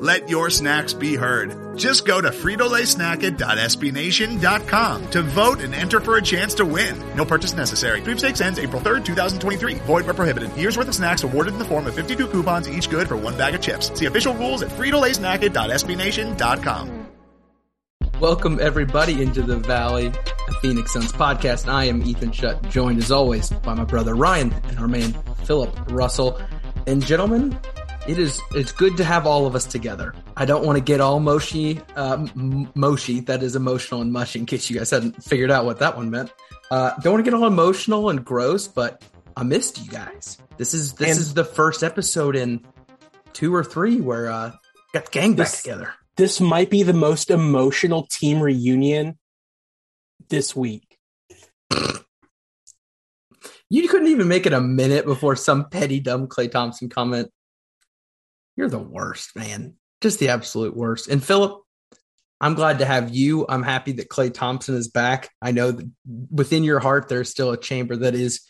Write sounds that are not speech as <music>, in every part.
Let your snacks be heard. Just go to fritolaysnacket.sbnation.com to vote and enter for a chance to win. No purchase necessary. Sweepstakes ends April 3rd, 2023. Void where prohibited. Year's worth of snacks awarded in the form of 52 coupons, each good for one bag of chips. See official rules at fritolaysnacket.sbnation.com. Welcome everybody into the Valley Phoenix Suns podcast. I am Ethan Shutt, joined as always by my brother Ryan and our man Philip Russell. And gentlemen, it is it's good to have all of us together. I don't want to get all mushy, uh, mushy. That is emotional and mushy. In case you guys hadn't figured out what that one meant. Uh, don't want to get all emotional and gross, but I missed you guys. This is this and is the first episode in two or three where uh, got the gang this, back together. This might be the most emotional team reunion this week. You couldn't even make it a minute before some petty dumb Klay Thompson comment you're the worst, man. Just the absolute worst. And Philip, I'm glad to have you. I'm happy that Klay Thompson is back. I know that within your heart, there's still a chamber that is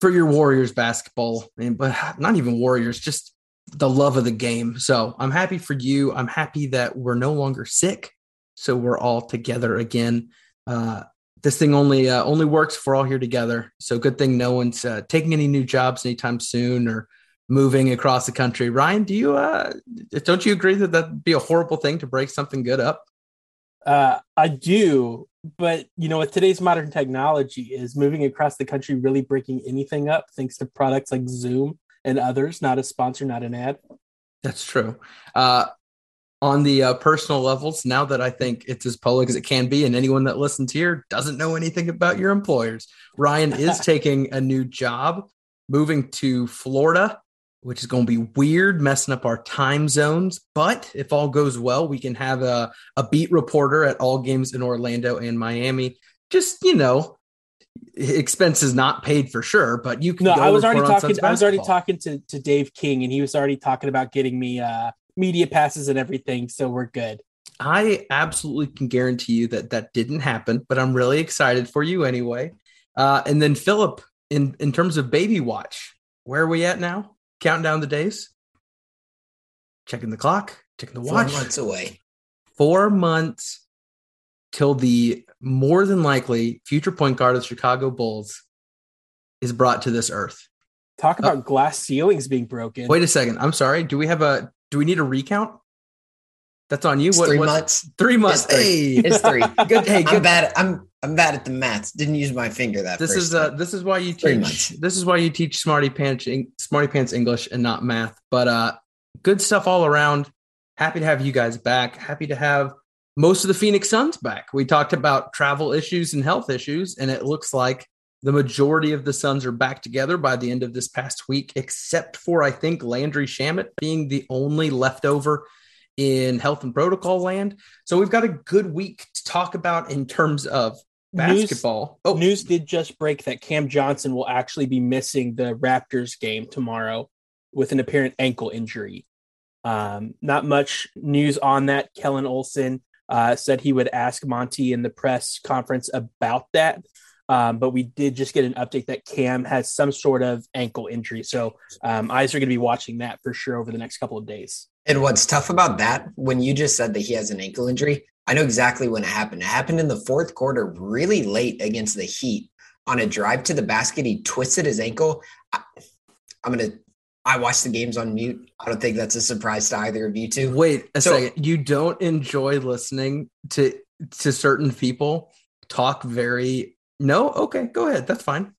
for your Warriors basketball, and but not even Warriors, just the love of the game. So I'm happy for you. I'm happy that we're no longer sick, so we're all together again. Uh, this thing only uh, only works if we're all here together. So good thing no one's uh, taking any new jobs anytime soon or moving across the country. Ryan, do you uh, don't you agree that that'd be a horrible thing to break something good up? Uh, I do, but you know, with today's modern technology, is moving across the country really breaking anything up? Thanks to products like Zoom and others. Not a sponsor, not an ad. That's true. Uh, on the uh, personal levels, now that I think it's as public as it can be, and anyone that listens here doesn't know anything about your employers, Ryan is <laughs> taking a new job, moving to Florida which is going to be weird, messing up our time zones. But if all goes well, we can have a, a beat reporter at all games in Orlando and Miami. Just, you know, expenses not paid for sure, but you can. No, I was already talking. I was already talking to, to Dave King, and he was already talking about getting me uh, media passes and everything. So we're good. I absolutely can guarantee you that that didn't happen, but I'm really excited for you anyway. Uh, and then Philip, in in terms of baby watch, where are we at now? Counting down the days, checking the clock, checking the watch. Four months away. Four months till the more than likely future point guard of the Chicago Bulls is brought to this earth. Talk about uh, glass ceilings being broken. Wait a second. I'm sorry. Do we have a? Do we need a recount? That's on you. What, three months. Three months. It's three. Hey, it's three. <laughs> good. Hey, good. I'm bad. I'm I'm bad at the maths. Didn't use my finger that. This is uh, this is why you teach. This is why you teach Smarty Pants Smarty Pants English and not math. But uh, good stuff all around. Happy to have you guys back. Happy to have most of the Phoenix Suns back. We talked about travel issues and health issues, and it looks like the majority of the Suns are back together by the end of this past week, except for I think Landry Shamet being the only leftover in health and protocol land. So we've got a good week to talk about in terms of basketball. News, oh. news did just break that Cam Johnson will actually be missing the Raptors game tomorrow with an apparent ankle injury. Um, not much news on that. Kellan Olson uh, said he would ask Monty in the press conference about that. Um, but we did just get an update that Cam has some sort of ankle injury. So um, eyes are going to be watching that for sure over the next couple of days. And what's tough about that, when you just said that he has an ankle injury, I know exactly when it happened. It happened in the fourth quarter, really late against the Heat on a drive to the basket. He twisted his ankle. I, am going to, I watched the games on mute. I don't think that's a surprise to either of you two. Wait a so, second. You don't enjoy listening to, to certain people talk very, no? Okay, go ahead. That's fine.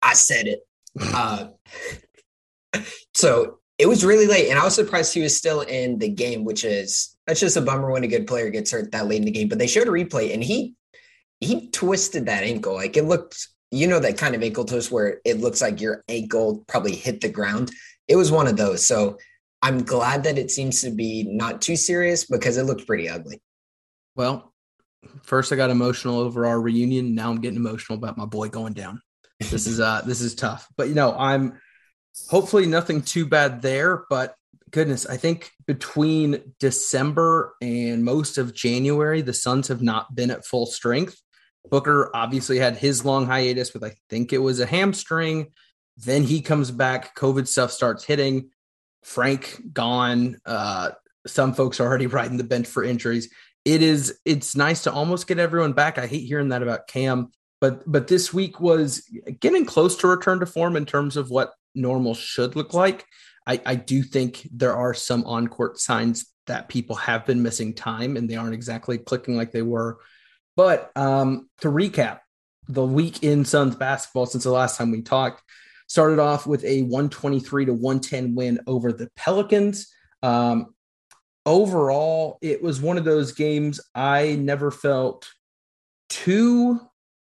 I said it. uh, <laughs> so it was really late, and I was surprised he was still in the game, which is that's just a bummer when a good player gets hurt that late in the game. But they showed a replay, and he he twisted that ankle. Like it looked, you know, that kind of ankle twist where it looks like your ankle probably hit the ground. It was one of those. So I'm glad that it seems to be not too serious because it looked pretty ugly. Well, first I got emotional over our reunion. Now I'm getting emotional about my boy going down. This is uh this is tough. But you know, I'm hopefully nothing too bad there, but goodness, I think between December and most of January, the Suns have not been at full strength. Booker obviously had his long hiatus with I think it was a hamstring. Then he comes back, COVID stuff starts hitting. Frank gone. Uh, some folks are already <laughs> riding the bench for injuries. It is it's nice to almost get everyone back. I hate hearing that about Cam, but but this week was getting close to return to form in terms of what normal should look like. I, I do think there are some on court signs that people have been missing time and they aren't exactly clicking like they were. But um, to recap, the week in Suns basketball since the last time we talked started off with a 123 to 110 win over the Pelicans. Um, overall, it was one of those games I never felt too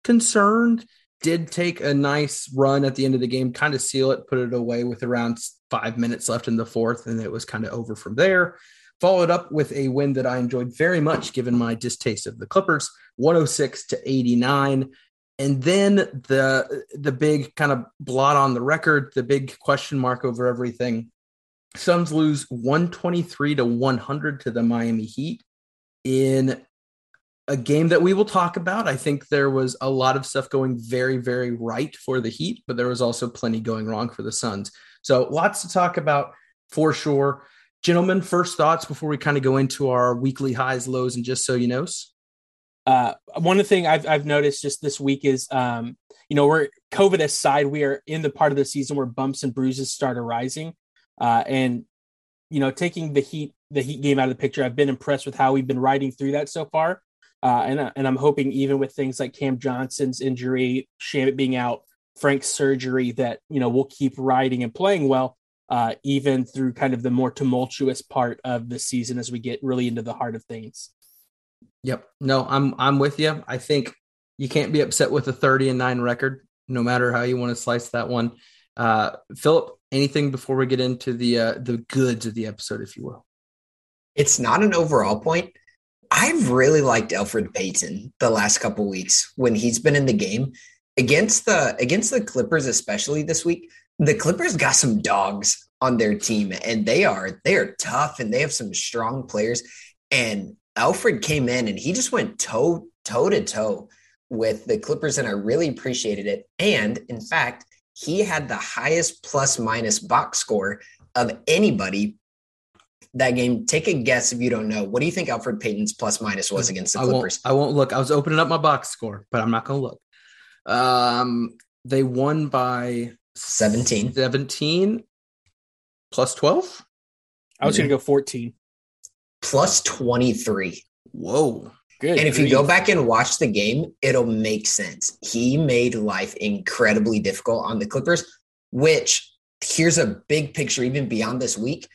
concerned did take a nice run at the end of the game, kind of seal it, put it away with around five minutes left in the fourth, and it was kind of over from there. Followed up with a win that I enjoyed very much, given my distaste of the Clippers, 106 to 89. And then the the big kind of blot on the record, the big question mark over everything. Suns lose 123 to 100 to the Miami Heat in a game that we will talk about. I think there was a lot of stuff going very, very right for the Heat, but there was also plenty going wrong for the Suns. So lots to talk about for sure. Gentlemen, first thoughts before we kind of go into our weekly highs, lows, and just so you know. Uh, one thing I've I've noticed just this week is, um, you know, we're COVID aside, we are in the part of the season where bumps and bruises start arising, uh, and you know, taking the heat the heat game out of the picture, I've been impressed with how we've been riding through that so far. Uh, and, and I'm hoping even with things like Cam Johnson's injury, Shamet being out, Frank's surgery, that, you know, we'll keep riding and playing well, uh, even through kind of the more tumultuous part of the season as we get really into the heart of things. Yep. No, I'm, I'm with you. I think you can't be upset with a 30 and nine record, no matter how you want to slice that one. Uh, Philip, anything before we get into the, uh, the goods of the episode, if you will? It's not an overall point I've really liked Alfred Payton the last couple weeks when he's been in the game against the against the Clippers, especially this week. The Clippers got some dogs on their team, and they are they are tough and they have some strong players. And Alfred came in and he just went toe toe to toe with the Clippers, and I really appreciated it. And in fact, he had the highest plus minus box score of anybody that game. Take a guess if you don't know. What do you think Alfred Payton's plus minus was against the Clippers? I won't, I won't look. I was opening up my box score, but I'm not going to look. Um, they won by 17. 17 plus 12. I was going to go 14. Plus 23. Whoa. Good. And if you go back and watch the game, it'll make sense. He made life incredibly difficult on the Clippers, which here's a big picture, even beyond this week.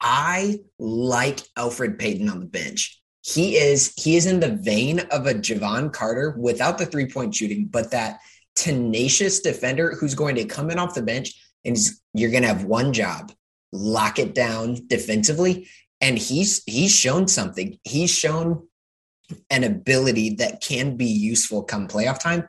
I like Alfred Payton on the bench. He is he is in the vein of a Jevon Carter without the three point shooting, but that tenacious defender who's going to come in off the bench and you're going to have one job: lock it down defensively. And he's he's shown something. He's shown an ability that can be useful come playoff time.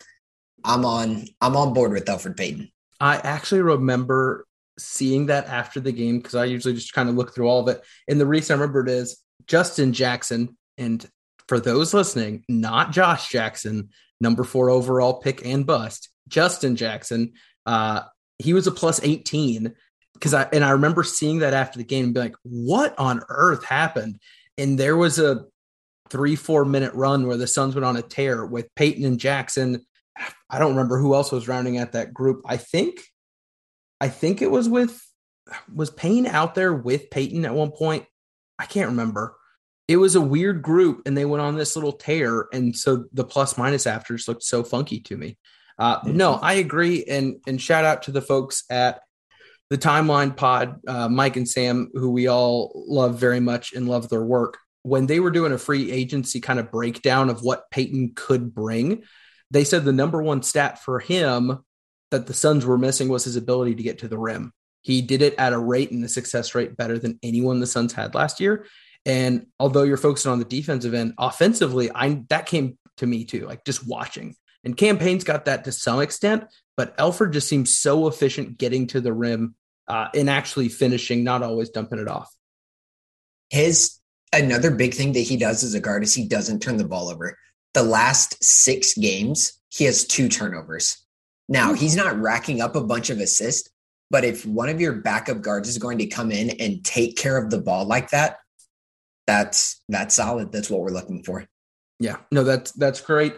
I'm on I'm on board with Alfred Payton. I actually remember seeing that after the game because I usually just kind of look through all of it. And the reason I remember it is Justin Jackson. And for those listening, not Josh Jackson, number four overall pick and bust, Justin Jackson. Uh, he was a plus 18 because I and I remember seeing that after the game and be like, what on earth happened? And there was a three, four minute run where the Suns went on a tear with Payton and Jackson. I don't remember who else was rounding at that group. I think I think it was with was Payne out there with Payton at one point. I can't remember. It was a weird group, and they went on this little tear, and so the plus minus afters looked so funky to me. Uh. No, I agree, and and shout out to the folks at the Timeline Pod, uh, Mike and Sam, who we all love very much and love their work. When they were doing a free agency kind of breakdown of what Payton could bring, they said the number one stat for him that the Suns were missing was his ability to get to the rim. He did it at a rate and a success rate better than anyone the Suns had last year. And although you're focusing on the defensive end, offensively, I that came to me too, like just watching. And Cam Payne's got that to some extent, but Elfrid just seems so efficient getting to the rim uh, and actually finishing, not always dumping it off. His another big thing that he does as a guard is he doesn't turn the ball over. The last six games, he has two turnovers. Now, he's not racking up a bunch of assists, but if one of your backup guards is going to come in and take care of the ball like that, that's that's solid. That's what we're looking for. Yeah, no, that's that's great.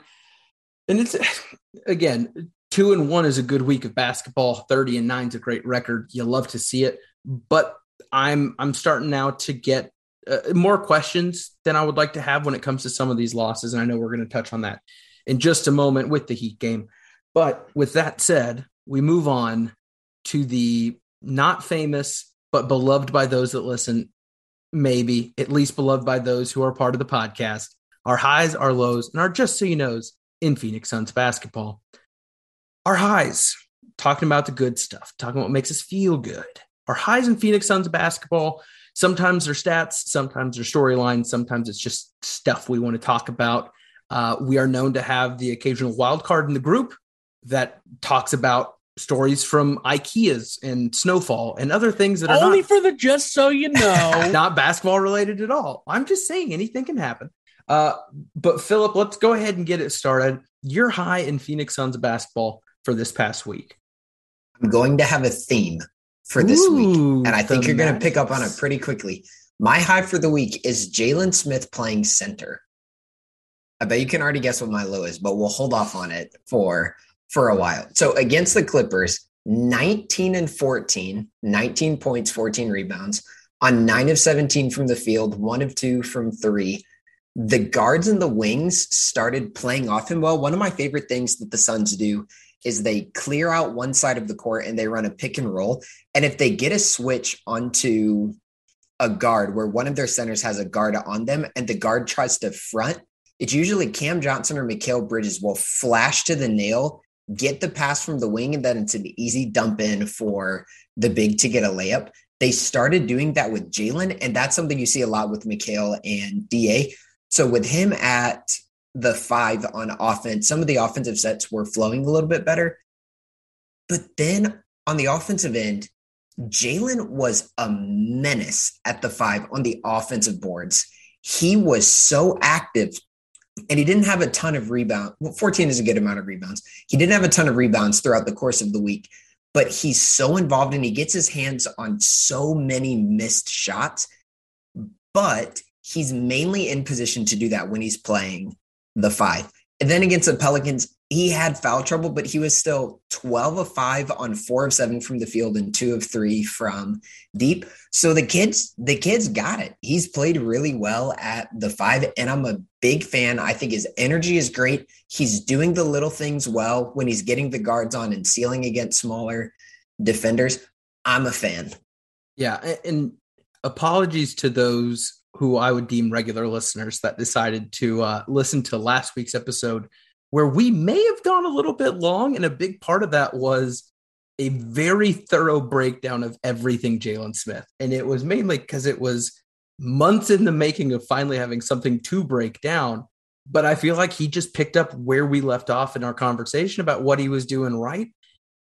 And it's <sighs> again, two and one is a good week of basketball. Thirty and nine is a great record. You love to see it, but I'm I'm starting now to get uh, more questions than I would like to have when it comes to some of these losses, and I know we're going to touch on that in just a moment with the Heat game. But with that said, we move on to the not famous but beloved by those that listen, maybe at least beloved by those who are part of the podcast our highs, our lows, and our just so you knows in Phoenix Suns basketball. Our highs, talking about the good stuff, talking about what makes us feel good. Our highs in Phoenix Suns basketball, sometimes they're stats, sometimes they're storylines, sometimes it's just stuff we want to talk about. Uh, we are known to have the occasional wild card in the group that talks about stories from IKEA's and Snowfall and other things that are only not, for the just so you know, <laughs> not basketball related at all. I'm just saying anything can happen. Uh, but Philip, let's go ahead and get it started. You're high in Phoenix Suns basketball for this past week. I'm going to have a theme for this Ooh, week, and I think you're going to pick up on it pretty quickly. My high for the week is Jalen Smith playing center. I bet you can already guess what my low is, but we'll hold off on it for for a while. So against the Clippers, 19 and 14, 19 points, 14 rebounds on 9 of 17 from the field, 1 of 2 from 3 the guards and the wings started playing off him well. One of my favorite things that the Suns do is they clear out one side of the court and they run a pick and roll. And if they get a switch onto a guard where one of their centers has a guard on them and the guard tries to front, it's usually Cam Johnson or Mikal Bridges will flash to the nail, get the pass from the wing, and then it's an easy dump in for the big to get a layup. They started doing that with Jalen, and that's something you see a lot with Mikal and DA. So with him at the five on offense, some of the offensive sets were flowing a little bit better. But then on the offensive end, Jalen was a menace at the five on the offensive boards. He was so active and he didn't have a ton of rebounds. Well, 14 is a good amount of rebounds. He didn't have a ton of rebounds throughout the course of the week, but he's so involved and he gets his hands on so many missed shots. But he's mainly in position to do that when he's playing the five. And then against the Pelicans, he had foul trouble, but he was still 12 of 5 on 4 of 7 from the field and 2 of 3 from deep. So the kids the kids got it. He's played really well at the 5 and I'm a big fan. I think his energy is great. He's doing the little things well when he's getting the guards on and sealing against smaller defenders. I'm a fan. Yeah, and apologies to those who I would deem regular listeners that decided to uh, listen to last week's episode, where we may have gone a little bit long. And a big part of that was a very thorough breakdown of everything Jalen Smith. And it was mainly because it was months in the making of finally having something to break down. But I feel like he just picked up where we left off in our conversation about what he was doing right.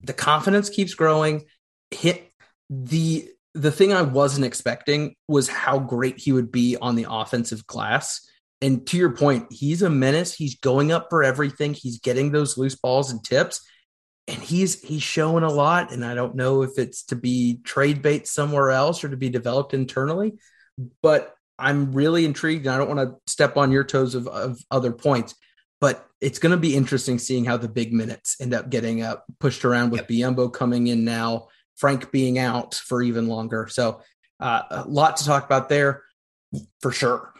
The confidence keeps growing. Hit the the thing I wasn't expecting was how great he would be on the offensive glass. And to your point, he's a menace. He's going up for everything. He's getting those loose balls and tips. And he's he's showing a lot. And I don't know if it's to be trade bait somewhere else or to be developed internally, but I'm really intrigued. And I don't want to step on your toes of, of other points, but it's going to be interesting seeing how the big minutes end up getting uh, pushed around with yep. Biyombo coming in now Frank being out for even longer. So uh, a lot to talk about there for sure.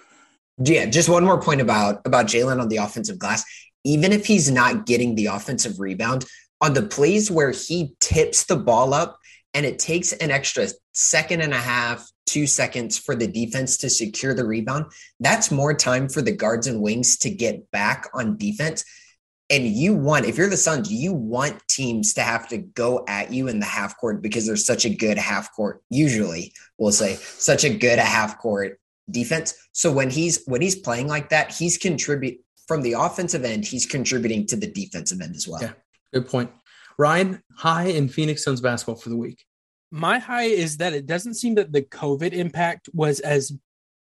Yeah, just one more point about about Jalen on the offensive glass. Even if he's not getting the offensive rebound on the plays where he tips the ball up and it takes an extra second and a half, two seconds for the defense to secure the rebound, that's more time for the guards and wings to get back on defense And you want, if you're the Suns, you want teams to have to go at you in the half court because there's such a good half court, usually we'll say such a good half court defense. So when he's when he's playing like that, he's contribute from the offensive end, he's contributing to the defensive end as well. Yeah, good point. Ryan, high in Phoenix Suns basketball for the week. My high is that it doesn't seem that the COVID impact was as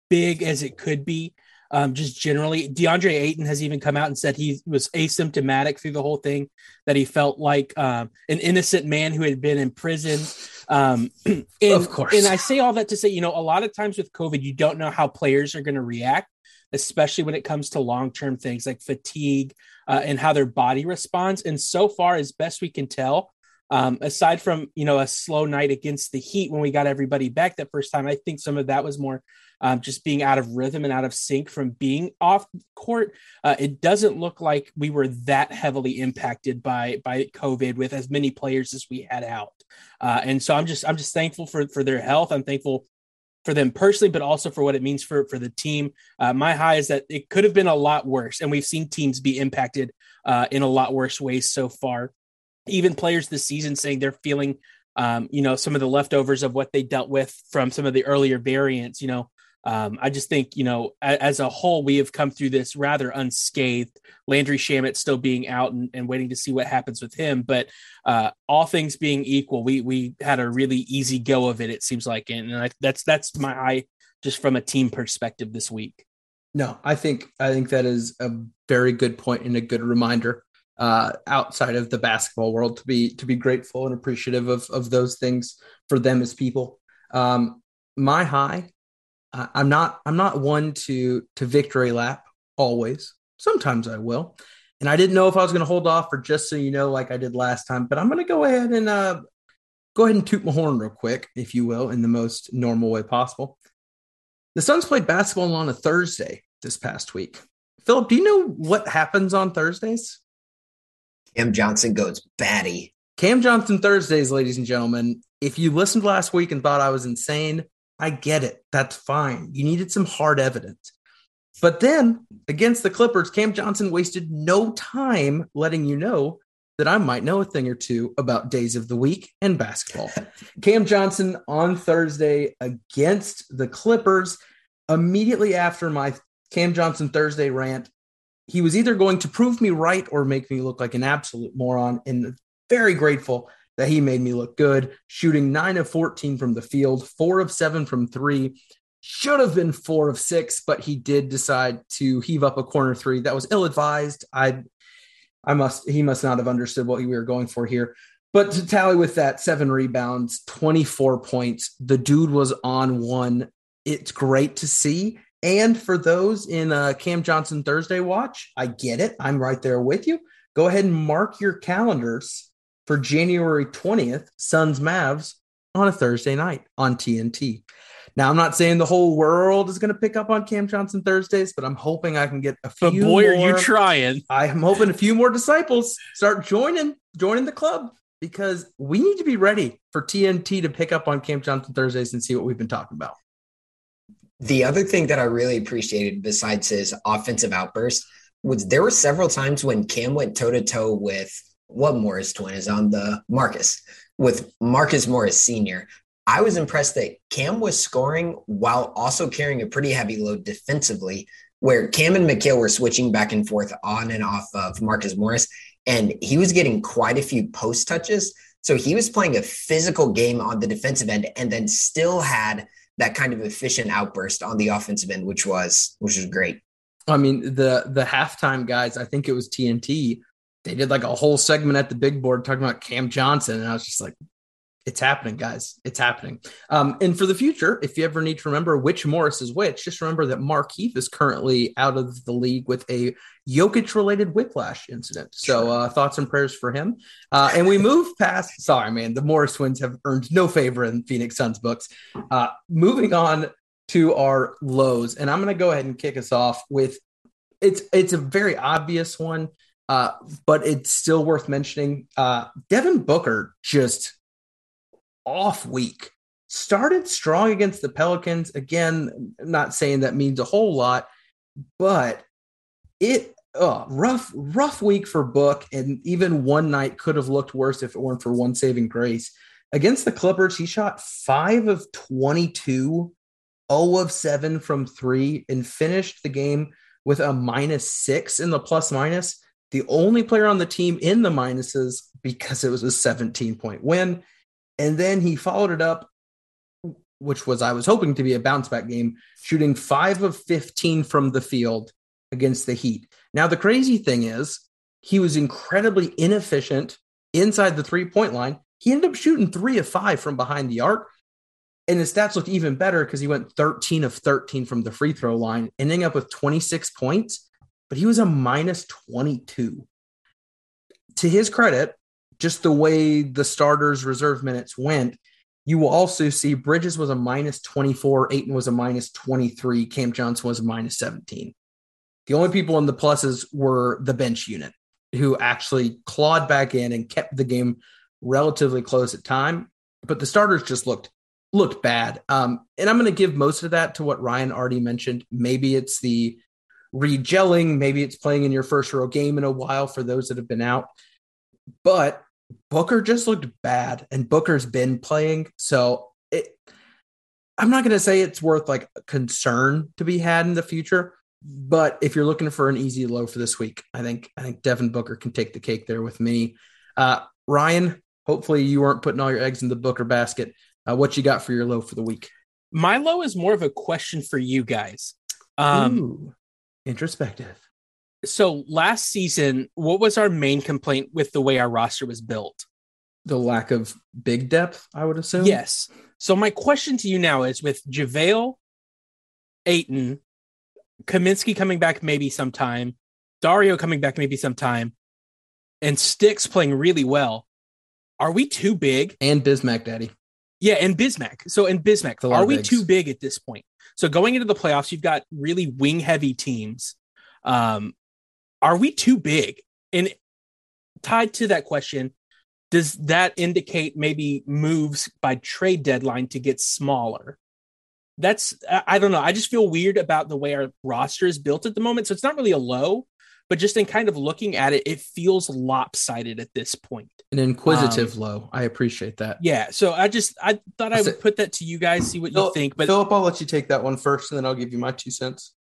big as it could be um, just generally. DeAndre Ayton has even come out and said he was asymptomatic through the whole thing, that he felt like um, an innocent man who had been in prison. Um, <clears throat> and, of course. And I say all that to say, you know, a lot of times with COVID, you don't know how players are going to react, especially when it comes to long term things like fatigue uh, and how their body responds. And so far, as best we can tell, um, aside from you know a slow night against the Heat when we got everybody back that first time, I think some of that was more um, just being out of rhythm and out of sync from being off court. Uh, it doesn't look like we were that heavily impacted by by COVID with as many players as we had out. Uh, and so I'm just I'm just thankful for for their health. I'm thankful for them personally, but also for what it means for for the team. Uh, my high is that it could have been a lot worse, and we've seen teams be impacted uh, in a lot worse ways so far. Even players this season saying they're feeling, um, you know, some of the leftovers of what they dealt with from some of the earlier variants. You know, um, I just think, you know, as, as, a whole, we have come through this rather unscathed. Landry Shamet still being out and, and, waiting to see what happens with him. But uh, all things being equal, we we had a really easy go of it. It seems like, and I, that's that's my eye just from a team perspective this week. No, I think I think that is a very good point and a good reminder uh, outside of the basketball world to be to be grateful and appreciative of of those things for them as people. Um, my high I'm not I'm not one to to victory lap always. Sometimes I will. And I didn't know if I was going to hold off for just so you know, like I did last time, but I'm going to go ahead and uh, go ahead and toot my horn real quick, if you will, in the most normal way possible. The Suns played basketball on a Thursday this past week. Philip, do you know what happens on Thursdays? Cam Johnson goes batty. Cam Johnson Thursdays, ladies and gentlemen. If you listened last week and thought I was insane, I get it. That's fine. You needed some hard evidence. But then against the Clippers, Cam Johnson wasted no time letting you know that I might know a thing or two about days of the week and basketball. <laughs> Cam Johnson on Thursday against the Clippers, immediately after my Cam Johnson Thursday rant, he was either going to prove me right or make me look like an absolute moron. And very grateful that he made me look good, shooting nine of 14 from the field, four of seven from three. Should have been four of six, but he did decide to heave up a corner three. That was ill advised. I, I must, he must not have understood what we were going for here. But to tally with that, seven rebounds, 24 points. The dude was on one. It's great to see. And for those in uh, Cam Johnson Thursday watch, I get it. I'm right there with you. Go ahead and mark your calendars for January 20th, Suns Mavs on a Thursday night on TNT. Now, I'm not saying the whole world is going to pick up on Cam Johnson Thursdays, but I'm hoping I can get a few. But boy, more, are you trying! I'm hoping a few more disciples start joining joining the club because we need to be ready for TNT to pick up on Cam Johnson Thursdays and see what we've been talking about. The other thing that I really appreciated, besides his offensive outburst, was there were several times when Cam went toe to toe with what Morris twin is on the Marcus with Marcus Morris Sr. I was impressed that Cam was scoring while also carrying a pretty heavy load defensively, where Cam and Mikal were switching back and forth on and off of Marcus Morris, and he was getting quite a few post touches. So he was playing a physical game on the defensive end and then still had that kind of efficient outburst on the offensive end, which was which was great. I mean, the the halftime guys, I think it was TNT they did like a whole segment at the big board talking about Cam Johnson. And I was just like, it's happening, guys. It's happening. Um, and for the future, if you ever need to remember which Morris is which, just remember that Markieff is currently out of the league with a Jokic related whiplash incident. So uh, thoughts and prayers for him. Uh, and we move <laughs> past, sorry, man, the Morris twins have earned no favor in Phoenix Suns books. Uh, moving on to our lows. And I'm going to go ahead and kick us off with it's it's a very obvious one uh, but it's still worth mentioning. Uh, Devin Booker just off week started strong against the Pelicans. Again, not saying that means a whole lot, but it uh, rough, rough week for Book, and even one night could have looked worse if it weren't for one saving grace. Against the Clippers, he shot five of 22, 0 of 7 from three, and finished the game with a minus six in the plus minus. The only player on the team in the minuses because it was a 17 point win. And then he followed it up, which was, I was hoping to be a bounce back game, shooting five of 15 from the field against the Heat. Now, the crazy thing is, he was incredibly inefficient inside the three point line. He ended up shooting three of five from behind the arc. And his stats looked even better because he went 13 of 13 from the free throw line, ending up with 26 points, but he was a minus 22. To his credit, just the way the starters' reserve minutes went, you will also see Bridges was a minus 24, Ayton was a minus 23, Cam Johnson was a minus 17. The only people in the pluses were the bench unit, who actually clawed back in and kept the game relatively close at time. But the starters just looked looked bad. Um, and I'm going to give most of that to what Ryan already mentioned. Maybe it's the regelling, maybe it's playing in your first row game in a while for those that have been out. But Booker just looked bad, and Booker's been playing. So it, I'm not going to say it's worth like concern to be had in the future. But if you're looking for an easy low for this week, I think I think Devin Booker can take the cake there with me. Uh, Ryan, hopefully you weren't putting all your eggs in the Booker basket. Uh, what you got for your low for the week? My low is more of a question for you guys. Um, Ooh, introspective. so last season, what was our main complaint with the way our roster was built? The lack of big depth, I would assume. Yes. So my question to you now is with JaVale, Ayton, Kaminsky coming back maybe sometime, Dario coming back maybe sometime, and Sticks playing really well. Are we too big? And Bismack Daddy. Yeah, and Bismack. So in Bismack, are we bigs. too big at this point? So going into the playoffs, you've got really wing heavy teams. Um, are we too big? And tied to that question, does that indicate maybe moves by trade deadline to get smaller? That's I I don't know. I just feel weird about the way our roster is built at the moment. So it's not really a low, but just in kind of looking at it, it feels lopsided at this point. An inquisitive um, low. I appreciate that. Yeah. So I just I thought I would it. put that to you guys, see what you think. But Philip, I'll let you take that one first, and then I'll give you my two cents.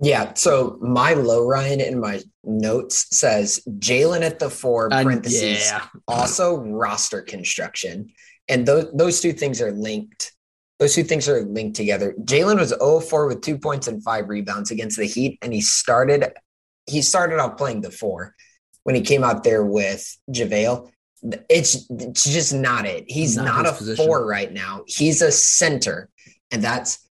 Yeah. So my low Ryan in my notes says Jalen at the four And parentheses. yeah, Also roster construction. And those those two things are linked. Those two things are linked together. Jalen was 0-4 with two points and five rebounds against the Heat, and he started he started off playing the four when he came out there with JaVale. It's it's just not it. He's Not not, a position. four right now. He's a center, and that's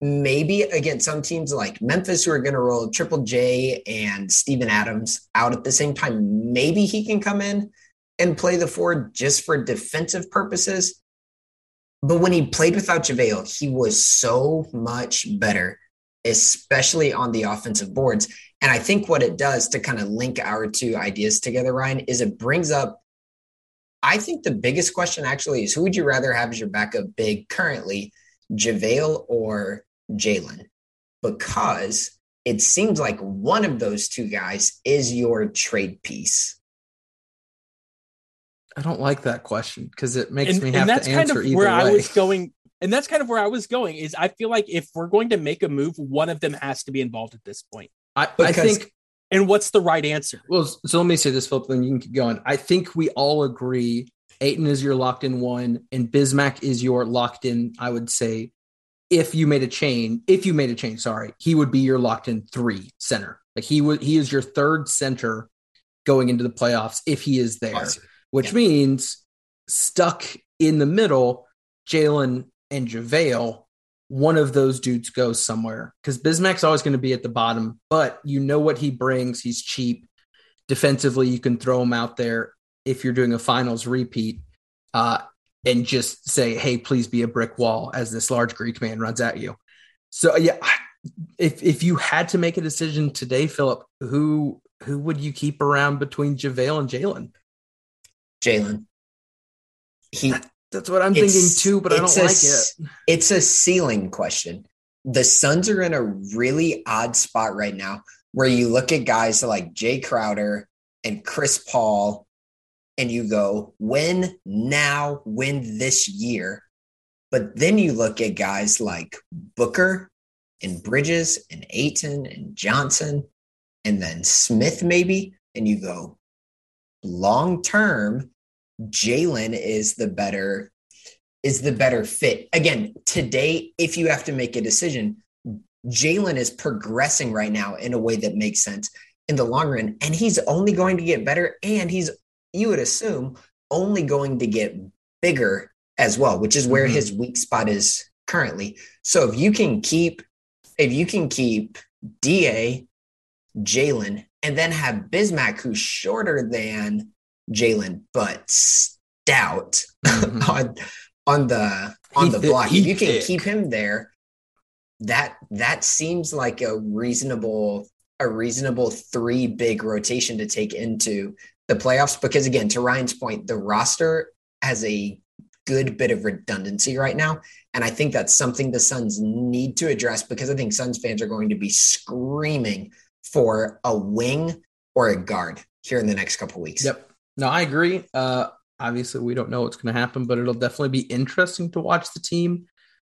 maybe against some teams like Memphis who are going to roll Triple J and Steven Adams out at the same time. Maybe he can come in and play the four just for defensive purposes. But when he played without JaVale, he was so much better, especially on the offensive boards. And I think what it does to kind of link our two ideas together, Ryan, is it brings up. I think the biggest question actually is who would you rather have as your backup big currently, JaVale or Jalen? Because it seems like one of those two guys is your trade piece. I don't like that question because it makes and, me and have that's to kind answer of either where way. I was going. And that's kind of where I was going is I feel like if we're going to make a move, one of them has to be involved at this point. I, I think. And what's the right answer? Well, so let me say this, Philip, then you can keep going. I think we all agree Ayton is your locked in one, and Bismack is your locked in. I would say, if you made a chain, if you made a chain, sorry, he would be your locked in three center. Like he would, he is your third center going into the playoffs if he is there. Awesome. which Yeah. means stuck in the middle, Jalen and JaVale, one of those dudes goes somewhere because Bismack's always going to be at the bottom, but you know what he brings. He's cheap. Defensively, you can throw him out there if you're doing a finals repeat uh, and just say, hey, please be a brick wall as this large Greek man runs at you. So, yeah, if, if you had to make a decision today, Philip, who who would you keep around between JaVale and Jalen? Jalen. He That's what I'm It's- thinking too, but I don't a like it. It's a ceiling question. The Suns are in a really odd spot right now where you look at guys like Jae Crowder and Chris Paul, and you go, when now, when this year. But then you look at guys like Booker and Bridges and Ayton and Johnson and then Smith, maybe, and you go, long term, Jalen is the better is the better fit. Again, today, if you have to make a decision, Jalen is progressing right now in a way that makes sense in the long run, and he's only going to get better, and he's you would assume only going to get bigger as well, which is where mm-hmm. his weak spot is currently. So if you can keep if you can keep Da, Jalen, and then have Bismack, who's shorter than Jalen, but stout mm-hmm. <laughs> on on the on he the block. If you can thick. keep him there, that that seems like a reasonable a reasonable three big rotation to take into the playoffs. Because again, to Ryan's point, the roster has a good bit of redundancy right now. And I think that's something the Suns need to address because I think Suns fans are going to be screaming for a wing or a guard here in the next couple weeks. Yep. No, I agree. Uh, obviously, we don't know what's going to happen, but it'll definitely be interesting to watch the team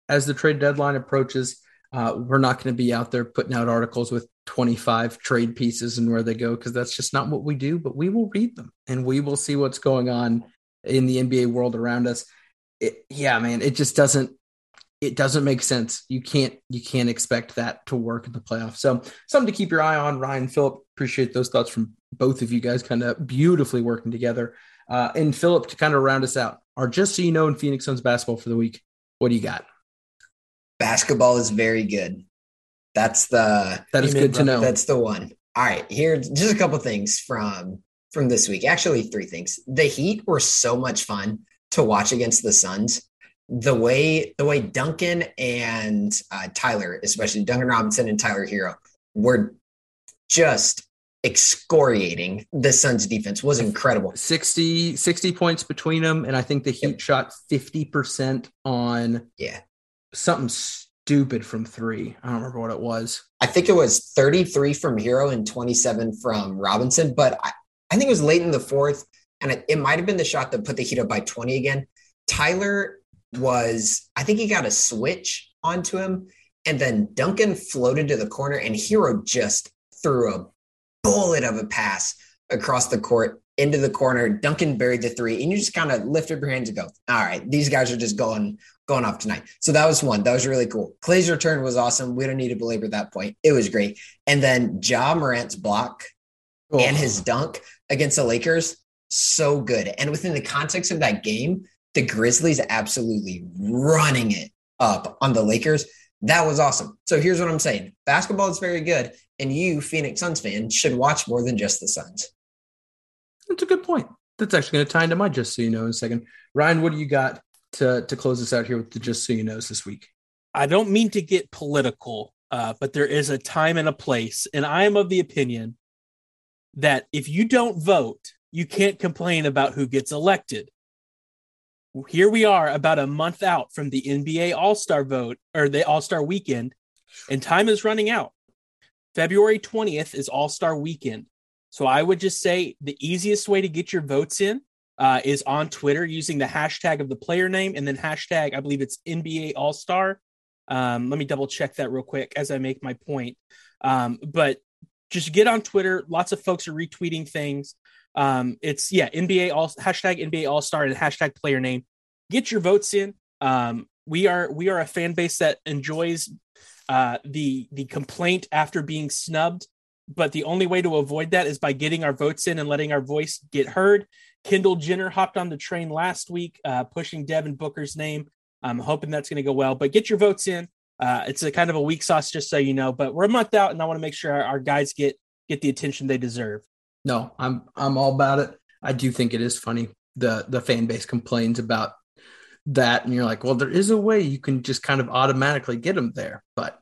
as the trade deadline approaches. Uh, we're not going to be out there putting out articles with 25 trade pieces and where they go because that's just not what we do, but we will read them and we will see what's going on in the NBA world around us. It, yeah, man, it just doesn't it doesn't make sense. You can't you can't expect that to work in the playoffs. So something to keep your eye on. Ryan, Philip, appreciate those thoughts from both of you guys, kind of beautifully working together. Uh, and Philip, to kind of round us out, are just so you know in Phoenix Suns basketball for the week. What do you got? Basketball is very good. That's the that is good to know. That's the one. All right, here just a couple things from from this week. Actually, three things. The Heat were so much fun to watch against the Suns the way the way Duncan and uh, Tyler, especially Duncan Robinson and Tyler Herro, were just excoriating the Suns defense was incredible. 60, 60 points between them. And I think the Heat yep. shot 50% on yeah something stupid from three. I don't remember what it was. I think it was 33 from Herro and 27 from Robinson, but I, I think it was late in the fourth. And it, it might have been the shot that put the Heat up by 20 again. Tyler was I think he got a switch onto him, and then Duncan floated to the corner, and Herro just threw a bullet of a pass across the court into the corner. Duncan buried the three, and you just kind of lifted your hands and go, "All right, these guys are just going going off tonight." So that was one. That was really cool. Klay's return was awesome. We don't need to belabor that point. It was great. And then Ja Morant's block oh. and his dunk against the Lakers, so good. And within the context of that game, the Grizzlies absolutely running it up on the Lakers. That was awesome. So here's what I'm saying basketball is very good, and you, Phoenix Suns fan, should watch more than just the Suns. That's a good point. That's actually going to tie into my just so you know in a second. Ryan, what do you got to, to close us out here with the just so you knows this week? I don't mean to get political, uh, but there is a time and a place. And I am of the opinion that if you don't vote, you can't complain about who gets elected here we are about a month out from the NBA All Star vote or the All Star weekend, and time is running out. February 20th is All Star weekend. So I would just say the easiest way to get your votes in uh, is on Twitter using the hashtag of the player name and then hashtag, I believe it's NBA All Star. Um, let me double check that real quick as I make my point. Um, but just get on Twitter. Lots of folks are retweeting things. Um, it's yeah, NBA all hashtag NBA All Star and hashtag player name. Get your votes in. Um, we are we are a fan base that enjoys uh, the the complaint after being snubbed, but the only way to avoid that is by getting our votes in and letting our voice get heard. Kendall Jenner hopped on the train last week, uh, pushing Devin Booker's name. I'm hoping that's going to go well, but get your votes in. Uh, it's a kind of a weak sauce, just so you know. But we're a month out, and I want to make sure our, our guys get get the attention they deserve. No, I'm I'm all about it. I do think it is funny. The the fan base complains about that, and you're like, well, there is a way you can just kind of automatically get them there, but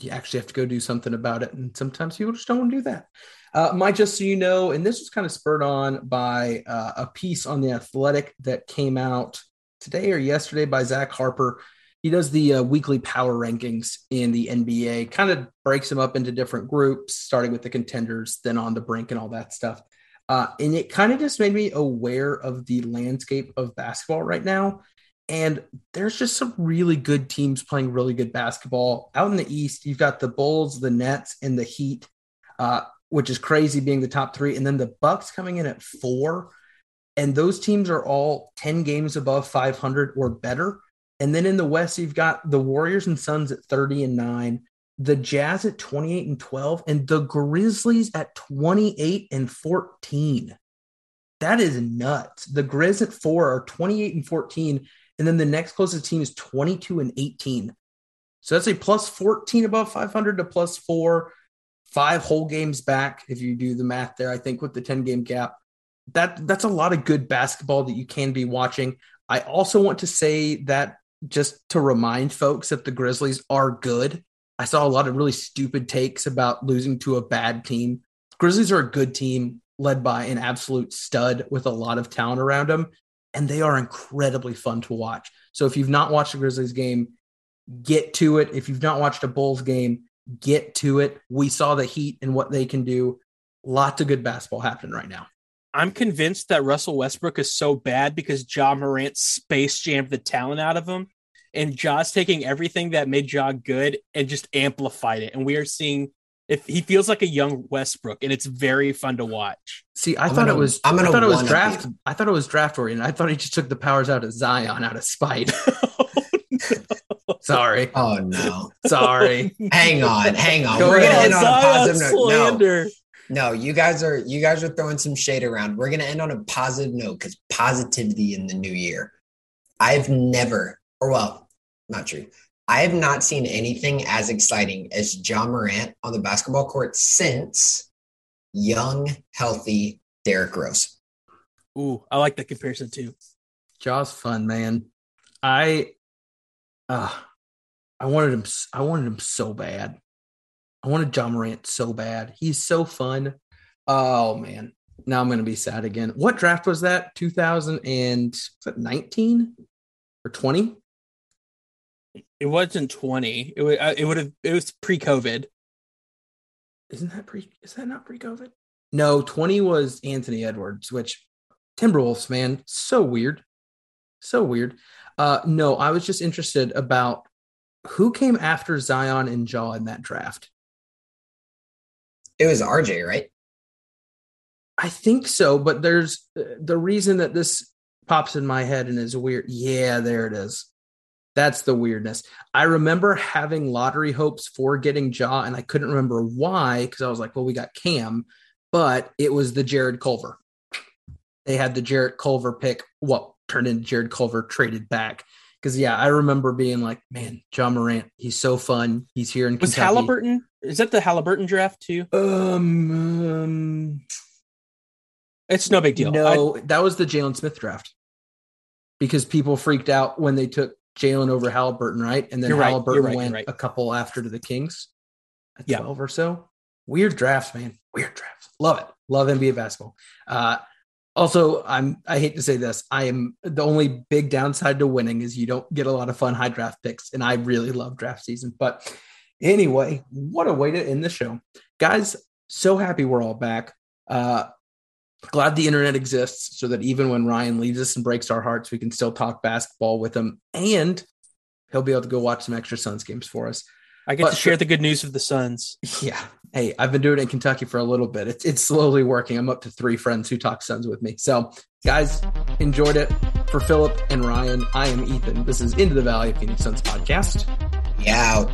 you actually have to go do something about it. And sometimes people just don't want to do that. Uh, my just so you know, and this was kind of spurred on by uh, a piece on the Athletic that came out today or yesterday by Zach Harper. he does the uh, weekly power rankings in the NBA, kind of breaks them up into different groups, starting with the contenders, then on the brink and all that stuff. Uh, and it kind of just made me aware of the landscape of basketball right now. And there's just some really good teams playing really good basketball. Out in the East, you've got the Bulls, the Nets, and the Heat, uh, which is crazy being the top three. And then the Bucks coming in at four. And those teams are all 10 games above 500 or better. And then in the West, you've got the Warriors and Suns at 30 and 9, the Jazz at 28 and 12, and the Grizzlies at 28 and 14. That is nuts. The Grizz at four are 28 and 14. And then the next closest team is 22 and 18. So that's a plus 14 above 500 to plus four, five whole games back. If you do the math there, I think with the 10 game gap, that that's a lot of good basketball that you can be watching. I also want to say that just to remind folks that the Grizzlies are good. I saw a lot of really stupid takes about losing to a bad team. Grizzlies are a good team led by an absolute stud with a lot of talent around them, and they are incredibly fun to watch. So if you've not watched the Grizzlies game, get to it. If you've not watched a Bulls game, get to it. We saw the Heat and what they can do. Lots of good basketball happening right now. I'm convinced that Russell Westbrook is so bad because Ja Morant space jammed the talent out of him. And Ja's taking everything that made Ja good and just amplified it. And we are seeing if he feels like a young Westbrook, and it's very fun to watch. See, I I'm thought gonna, it was I'm gonna I thought it was draft. I thought it was draft oriented. I thought he just took the powers out of Zion out of spite. oh, <laughs> no. <laughs> Sorry. Oh no. Sorry. <laughs> hang on, hang on. Go We're ahead. gonna end on a positive note. No. No, you guys are you guys are throwing some shade around. We're gonna end on a positive note because positivity in the new year. I've never, or well, not true. I have not seen anything as exciting as Ja Morant on the basketball court since young, healthy Derrick Rose. Ooh, I like that comparison too. Ja's fun, man. I uh I wanted him I wanted him so bad. I wanted Ja Morant so bad. He's so fun. Oh man. Now I'm gonna be sad again. What draft was that? 2019 or 20? It wasn't 20. It would uh, it would have it was pre-COVID. Isn't that pre is that not pre-COVID? No, 20 was Anthony Edwards, which Timberwolves, man, so weird. So weird. Uh no, I was just interested about who came after Zion and Ja in that draft. It was RJ, right? I think so, but there's uh, the reason that this pops in my head and is weird. Yeah, there it is. That's the weirdness. I remember having lottery hopes for getting Ja, and I couldn't remember why because I was like, well, we got Cam, but it was the Jarrett Culver. They had the Jarrett Culver pick, what turned into Jarrett Culver traded back. Because yeah, I remember being like, man, Ja Morant, he's so fun. He's here in was Kentucky. Haliburton. Is that the Haliburton draft too? Um, um it's no big deal. No, I, that was the Jalen Smith draft because people freaked out when they took Jalen over Haliburton, right? And then Haliburton right, right, went right. a couple after to the Kings at yeah. 12 or so. Weird drafts, man. Weird drafts. Love it. Love NBA basketball. Uh, also, I'm I hate to say this. I am the only big downside to winning is you don't get a lot of fun high draft picks. And I really love draft season. But anyway, what a way to end the show. Guys, so happy we're all back. Uh, glad the internet exists so that even when Ryan leaves us and breaks our hearts, we can still talk basketball with him and he'll be able to go watch some extra Suns games for us. I get but, to share the good news of the Suns. Yeah. Hey, I've been doing it in Kentucky for a little bit. It's, it's slowly working. I'm up to three friends who talk Suns with me. So, guys, enjoyed it. For Philip and Ryan, I am Ethan. This is Into the Valley Phoenix Suns podcast. Yeah.